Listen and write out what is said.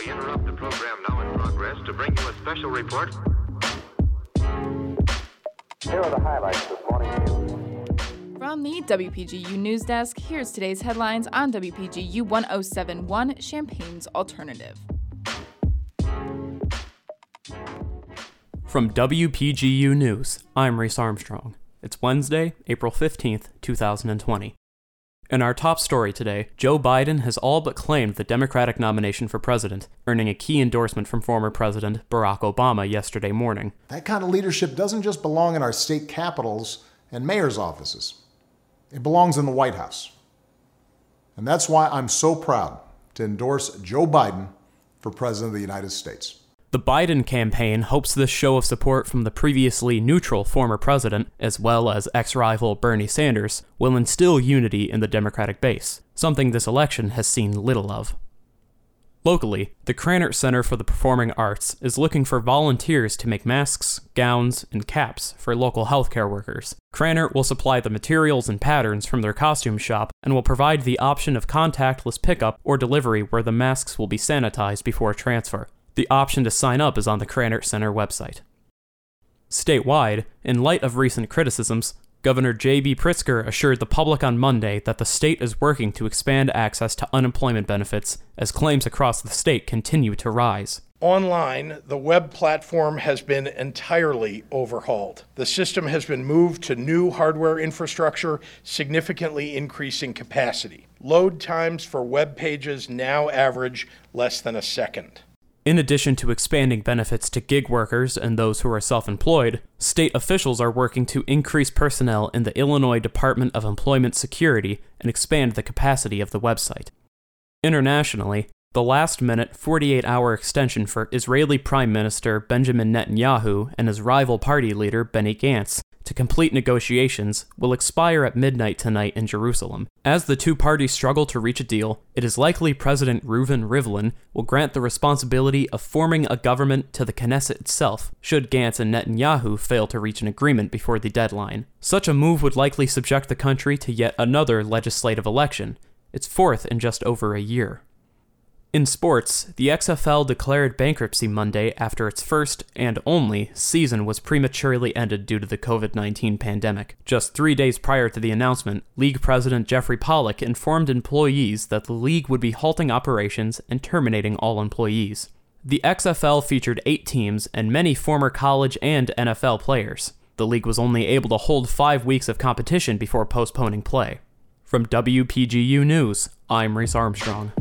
We interrupt the program now in progress to bring you a special report. Here are the highlights this morning's news. From the WPGU News Desk, here's today's headlines on WPGU 1071 Champaign's Alternative. From WPGU News, I'm Reese Armstrong. It's Wednesday, April 15th, 2020. In our top story today, Joe Biden has all but claimed the Democratic nomination for president, earning a key endorsement from former President Barack Obama yesterday morning. That kind of leadership doesn't just belong in our state capitals and mayor's offices, it belongs in the White House. And that's why I'm so proud to endorse Joe Biden for President of the United States. The Biden campaign hopes this show of support from the previously neutral former president, as well as ex rival Bernie Sanders, will instill unity in the Democratic base, something this election has seen little of. Locally, the Krannert Center for the Performing Arts is looking for volunteers to make masks, gowns, and caps for local healthcare workers. Krannert will supply the materials and patterns from their costume shop and will provide the option of contactless pickup or delivery where the masks will be sanitized before transfer. The option to sign up is on the Krannert Center website. Statewide, in light of recent criticisms, Governor J.B. Pritzker assured the public on Monday that the state is working to expand access to unemployment benefits as claims across the state continue to rise. Online, the web platform has been entirely overhauled. The system has been moved to new hardware infrastructure, significantly increasing capacity. Load times for web pages now average less than a second. In addition to expanding benefits to gig workers and those who are self employed, state officials are working to increase personnel in the Illinois Department of Employment Security and expand the capacity of the website. Internationally, the last minute 48 hour extension for Israeli Prime Minister Benjamin Netanyahu and his rival party leader Benny Gantz to complete negotiations will expire at midnight tonight in Jerusalem. As the two parties struggle to reach a deal, it is likely President Reuven Rivlin will grant the responsibility of forming a government to the Knesset itself, should Gantz and Netanyahu fail to reach an agreement before the deadline. Such a move would likely subject the country to yet another legislative election, its fourth in just over a year. In sports, the XFL declared bankruptcy Monday after its first and only season was prematurely ended due to the COVID 19 pandemic. Just three days prior to the announcement, league president Jeffrey Pollack informed employees that the league would be halting operations and terminating all employees. The XFL featured eight teams and many former college and NFL players. The league was only able to hold five weeks of competition before postponing play. From WPGU News, I'm Reese Armstrong.